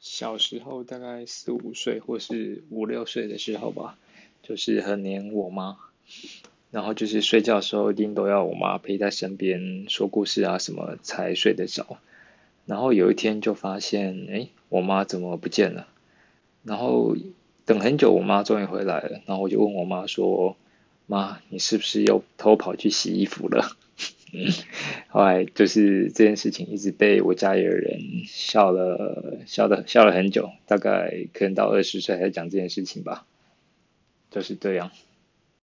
小时候大概四五岁或是五六岁的时候吧，就是很黏我妈，然后就是睡觉的时候一定都要我妈陪在身边说故事啊什么才睡得着。然后有一天就发现，哎，我妈怎么不见了？然后等很久，我妈终于回来了，然后我就问我妈说：“妈，你是不是又偷跑去洗衣服了？” 后来就是这件事情一直被我家里的人笑了，笑的笑了很久，大概可能到二十岁才讲这件事情吧，就是这样。